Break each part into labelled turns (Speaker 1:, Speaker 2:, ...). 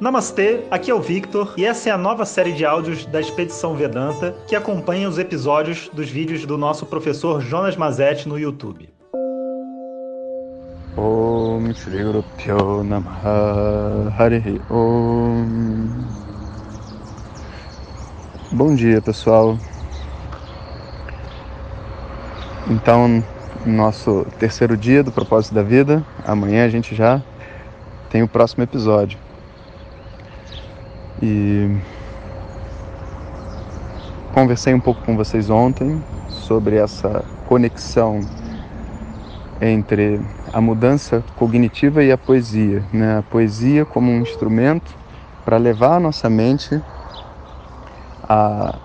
Speaker 1: Namastê, aqui é o Victor e essa é a nova série de áudios da Expedição Vedanta que acompanha os episódios dos vídeos do nosso professor Jonas Mazetti no YouTube.
Speaker 2: Om Shri Guru Harihi Om. Bom dia pessoal. Então, nosso terceiro dia do propósito da vida. Amanhã a gente já tem o próximo episódio e conversei um pouco com vocês ontem sobre essa conexão entre a mudança cognitiva e a poesia, né? A poesia como um instrumento para levar a nossa mente a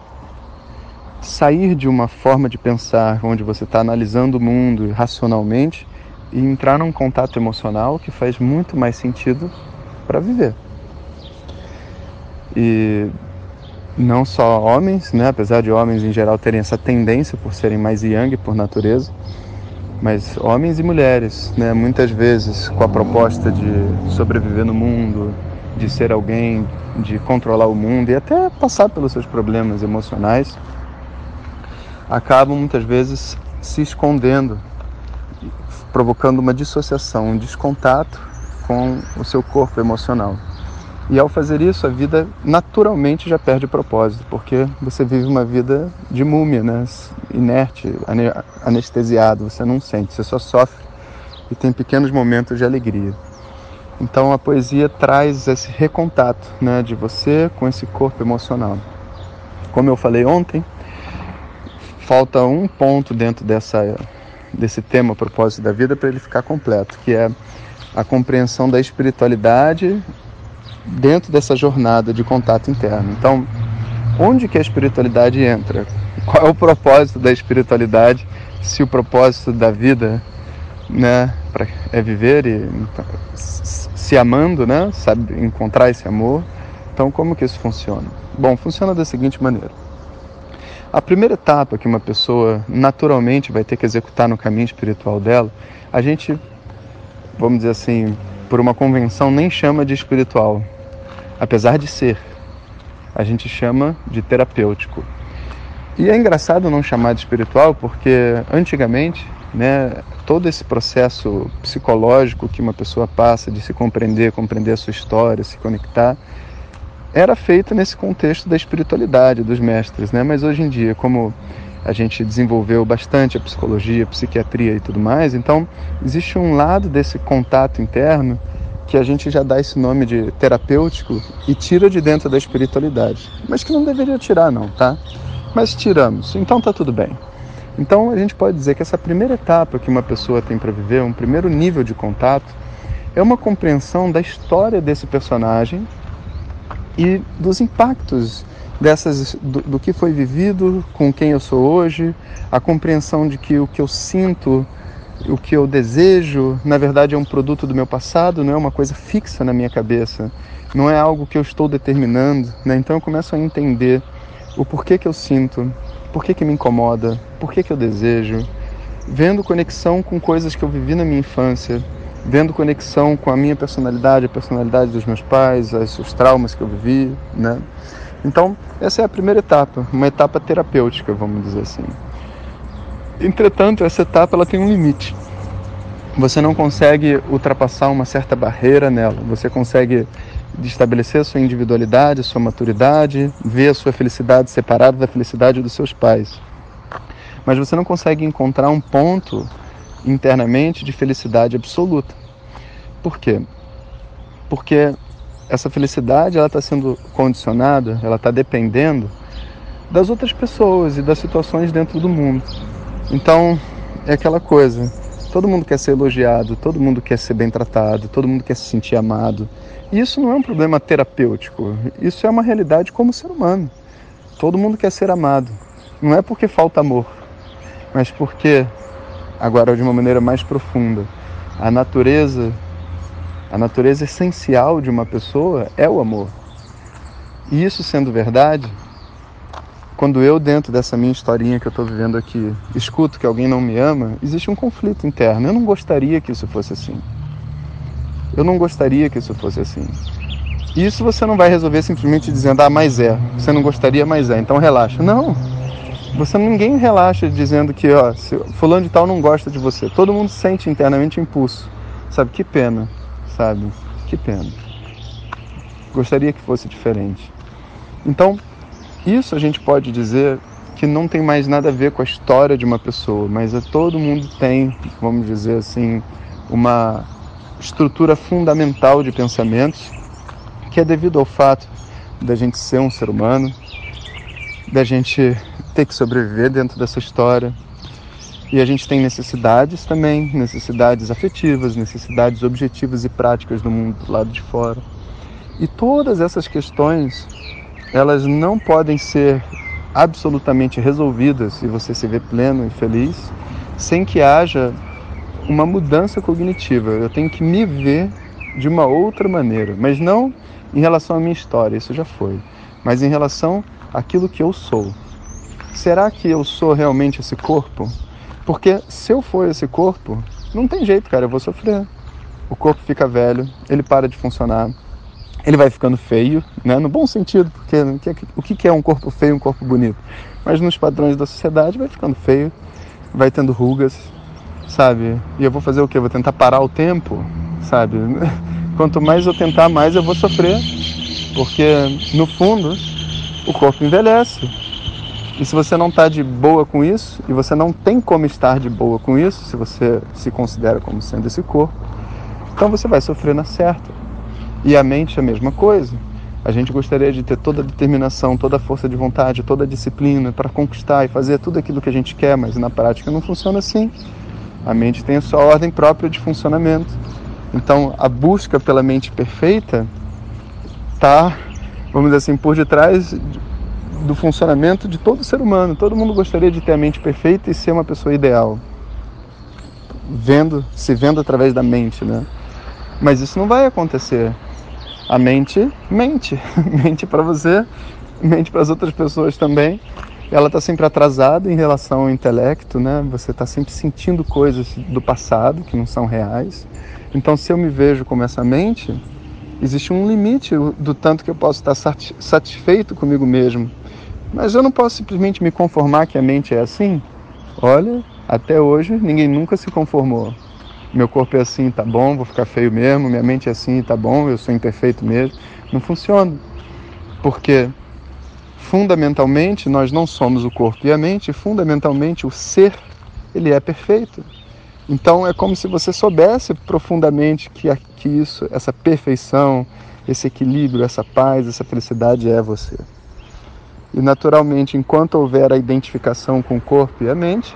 Speaker 2: sair de uma forma de pensar onde você está analisando o mundo racionalmente e entrar num contato emocional que faz muito mais sentido para viver. E não só homens, né, apesar de homens em geral terem essa tendência por serem mais yang por natureza, mas homens e mulheres, né, muitas vezes com a proposta de sobreviver no mundo, de ser alguém, de controlar o mundo e até passar pelos seus problemas emocionais, acabam muitas vezes se escondendo, provocando uma dissociação, um descontato com o seu corpo emocional. E ao fazer isso, a vida naturalmente já perde propósito, porque você vive uma vida de múmia, né? inerte, anestesiado, você não sente, você só sofre e tem pequenos momentos de alegria. Então a poesia traz esse recontato né, de você com esse corpo emocional. Como eu falei ontem, falta um ponto dentro dessa, desse tema propósito da vida para ele ficar completo, que é a compreensão da espiritualidade dentro dessa jornada de contato interno. Então, onde que a espiritualidade entra? Qual é o propósito da espiritualidade? Se o propósito da vida, né, é viver e se amando, né, sabe encontrar esse amor. Então, como que isso funciona? Bom, funciona da seguinte maneira. A primeira etapa que uma pessoa naturalmente vai ter que executar no caminho espiritual dela, a gente, vamos dizer assim, por uma convenção nem chama de espiritual, apesar de ser. A gente chama de terapêutico. E é engraçado não chamar de espiritual porque antigamente, né, todo esse processo psicológico que uma pessoa passa de se compreender, compreender a sua história, se conectar, era feito nesse contexto da espiritualidade dos mestres, né? Mas hoje em dia, como a gente desenvolveu bastante a psicologia, a psiquiatria e tudo mais, então existe um lado desse contato interno que a gente já dá esse nome de terapêutico e tira de dentro da espiritualidade. Mas que não deveria tirar, não, tá? Mas tiramos, então tá tudo bem. Então a gente pode dizer que essa primeira etapa que uma pessoa tem para viver, um primeiro nível de contato, é uma compreensão da história desse personagem e dos impactos dessas do, do que foi vivido, com quem eu sou hoje, a compreensão de que o que eu sinto o que eu desejo, na verdade, é um produto do meu passado, não é uma coisa fixa na minha cabeça, não é algo que eu estou determinando. Né? Então eu começo a entender o porquê que eu sinto, porquê que me incomoda, porquê que eu desejo, vendo conexão com coisas que eu vivi na minha infância, vendo conexão com a minha personalidade, a personalidade dos meus pais, os traumas que eu vivi, né? Então, essa é a primeira etapa, uma etapa terapêutica, vamos dizer assim. Entretanto, essa etapa ela tem um limite. Você não consegue ultrapassar uma certa barreira nela. Você consegue estabelecer a sua individualidade, a sua maturidade, ver a sua felicidade separada da felicidade dos seus pais. Mas você não consegue encontrar um ponto internamente de felicidade absoluta. Por quê? Porque essa felicidade ela está sendo condicionada, ela está dependendo das outras pessoas e das situações dentro do mundo. Então, é aquela coisa. Todo mundo quer ser elogiado, todo mundo quer ser bem tratado, todo mundo quer se sentir amado. E isso não é um problema terapêutico, isso é uma realidade como ser humano. Todo mundo quer ser amado. Não é porque falta amor, mas porque, agora de uma maneira mais profunda, a natureza, a natureza essencial de uma pessoa é o amor. E isso sendo verdade, quando eu, dentro dessa minha historinha que eu estou vivendo aqui, escuto que alguém não me ama, existe um conflito interno. Eu não gostaria que isso fosse assim. Eu não gostaria que isso fosse assim. Isso você não vai resolver simplesmente dizendo, ah, mas é. Você não gostaria, mas é. Então relaxa. Não. Você ninguém relaxa dizendo que, ó, fulano de tal não gosta de você. Todo mundo sente internamente impulso. Sabe que pena, sabe? Que pena. Gostaria que fosse diferente. Então, isso a gente pode dizer que não tem mais nada a ver com a história de uma pessoa, mas é todo mundo tem, vamos dizer assim, uma estrutura fundamental de pensamentos que é devido ao fato da gente ser um ser humano, da gente ter que sobreviver dentro dessa história. E a gente tem necessidades também, necessidades afetivas, necessidades objetivas e práticas do mundo do lado de fora. E todas essas questões, elas não podem ser absolutamente resolvidas e você se vê pleno e feliz sem que haja uma mudança cognitiva. Eu tenho que me ver de uma outra maneira, mas não em relação à minha história, isso já foi, mas em relação àquilo que eu sou. Será que eu sou realmente esse corpo? Porque se eu for esse corpo, não tem jeito, cara, eu vou sofrer. O corpo fica velho, ele para de funcionar, ele vai ficando feio, né? no bom sentido, porque o que é um corpo feio um corpo bonito? Mas nos padrões da sociedade vai ficando feio, vai tendo rugas, sabe? E eu vou fazer o quê? Vou tentar parar o tempo, sabe? Quanto mais eu tentar, mais eu vou sofrer, porque no fundo o corpo envelhece. E se você não está de boa com isso, e você não tem como estar de boa com isso, se você se considera como sendo esse corpo, então você vai sofrer na certa. E a mente é a mesma coisa. A gente gostaria de ter toda a determinação, toda a força de vontade, toda a disciplina para conquistar e fazer tudo aquilo que a gente quer, mas na prática não funciona assim. A mente tem a sua ordem própria de funcionamento. Então, a busca pela mente perfeita está, vamos dizer assim, por detrás do funcionamento de todo ser humano. Todo mundo gostaria de ter a mente perfeita e ser uma pessoa ideal. Vendo, se vendo através da mente, né? Mas isso não vai acontecer. A mente mente, mente para você, mente para as outras pessoas também. Ela está sempre atrasada em relação ao intelecto, né? Você está sempre sentindo coisas do passado que não são reais. Então, se eu me vejo como essa mente, existe um limite do tanto que eu posso estar satisfeito comigo mesmo mas eu não posso simplesmente me conformar que a mente é assim. Olha, até hoje ninguém nunca se conformou. Meu corpo é assim, tá bom, vou ficar feio mesmo. Minha mente é assim, tá bom, eu sou imperfeito mesmo. Não funciona. Porque fundamentalmente nós não somos o corpo e a mente, fundamentalmente o ser, ele é perfeito. Então é como se você soubesse profundamente que, que isso, essa perfeição, esse equilíbrio, essa paz, essa felicidade é você. E naturalmente, enquanto houver a identificação com o corpo e a mente,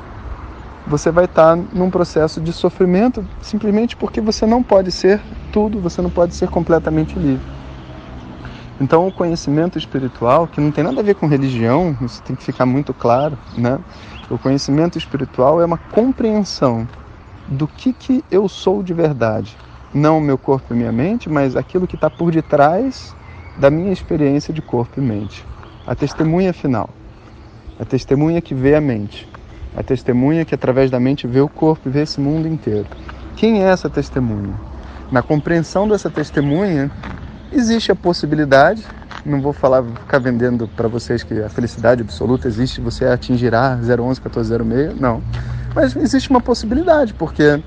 Speaker 2: você vai estar num processo de sofrimento simplesmente porque você não pode ser tudo, você não pode ser completamente livre. Então, o conhecimento espiritual, que não tem nada a ver com religião, isso tem que ficar muito claro, né? O conhecimento espiritual é uma compreensão do que, que eu sou de verdade. Não o meu corpo e minha mente, mas aquilo que está por detrás da minha experiência de corpo e mente a testemunha final, a testemunha que vê a mente, a testemunha que através da mente vê o corpo e vê esse mundo inteiro. Quem é essa testemunha? Na compreensão dessa testemunha, existe a possibilidade, não vou falar, ficar vendendo para vocês que a felicidade absoluta existe, você atingirá 011 1406, não. Mas existe uma possibilidade, porque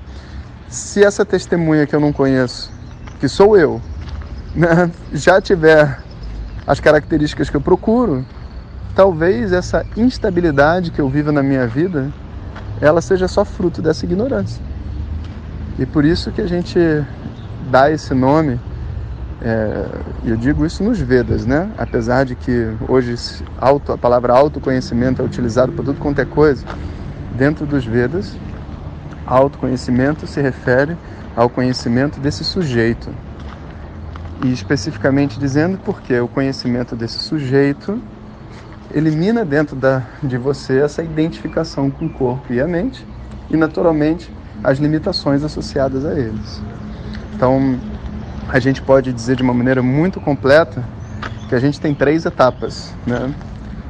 Speaker 2: se essa testemunha que eu não conheço, que sou eu, né, já tiver as características que eu procuro, talvez essa instabilidade que eu vivo na minha vida, ela seja só fruto dessa ignorância. E por isso que a gente dá esse nome, é, eu digo isso nos Vedas, né? Apesar de que hoje auto, a palavra autoconhecimento é utilizado para tudo quanto é coisa, dentro dos Vedas, autoconhecimento se refere ao conhecimento desse sujeito, e especificamente dizendo porque o conhecimento desse sujeito elimina dentro da, de você essa identificação com o corpo e a mente e, naturalmente, as limitações associadas a eles. Então, a gente pode dizer de uma maneira muito completa que a gente tem três etapas. Né?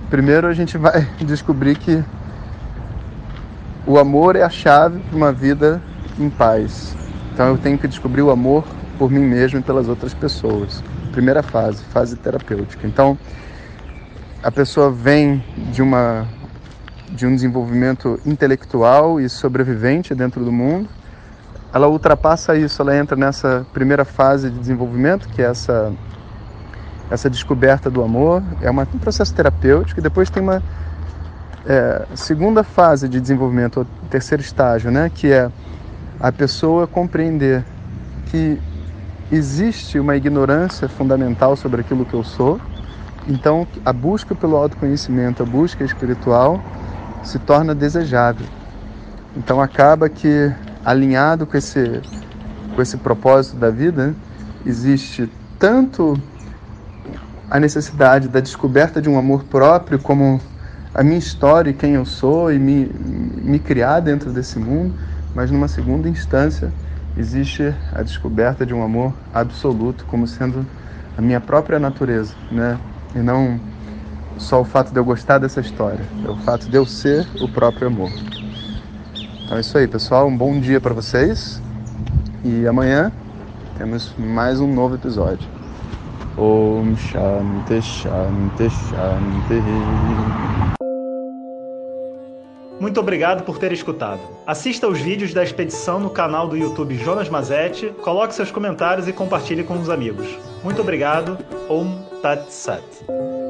Speaker 2: Primeiro, a gente vai descobrir que o amor é a chave para uma vida em paz. Então, eu tenho que descobrir o amor por mim mesmo e pelas outras pessoas. primeira fase, fase terapêutica. Então, a pessoa vem de uma de um desenvolvimento intelectual e sobrevivente dentro do mundo. Ela ultrapassa isso, ela entra nessa primeira fase de desenvolvimento, que é essa essa descoberta do amor, é uma, um processo terapêutico e depois tem uma é, segunda fase de desenvolvimento, o terceiro estágio, né, que é a pessoa compreender que existe uma ignorância fundamental sobre aquilo que eu sou. Então, a busca pelo autoconhecimento, a busca espiritual, se torna desejável. Então, acaba que, alinhado com esse, com esse propósito da vida, existe tanto a necessidade da descoberta de um amor próprio, como a minha história e quem eu sou, e me, me criar dentro desse mundo, mas numa segunda instância, existe a descoberta de um amor absoluto como sendo a minha própria natureza, né? E não só o fato de eu gostar dessa história, é o fato de eu ser o próprio amor. Então é isso aí, pessoal. Um bom dia para vocês. E amanhã temos mais um novo episódio. Om Shanti Shanti Shanti.
Speaker 1: Muito obrigado por ter escutado. Assista os vídeos da expedição no canal do YouTube Jonas Mazetti, coloque seus comentários e compartilhe com os amigos. Muito obrigado. Om Tat Sat.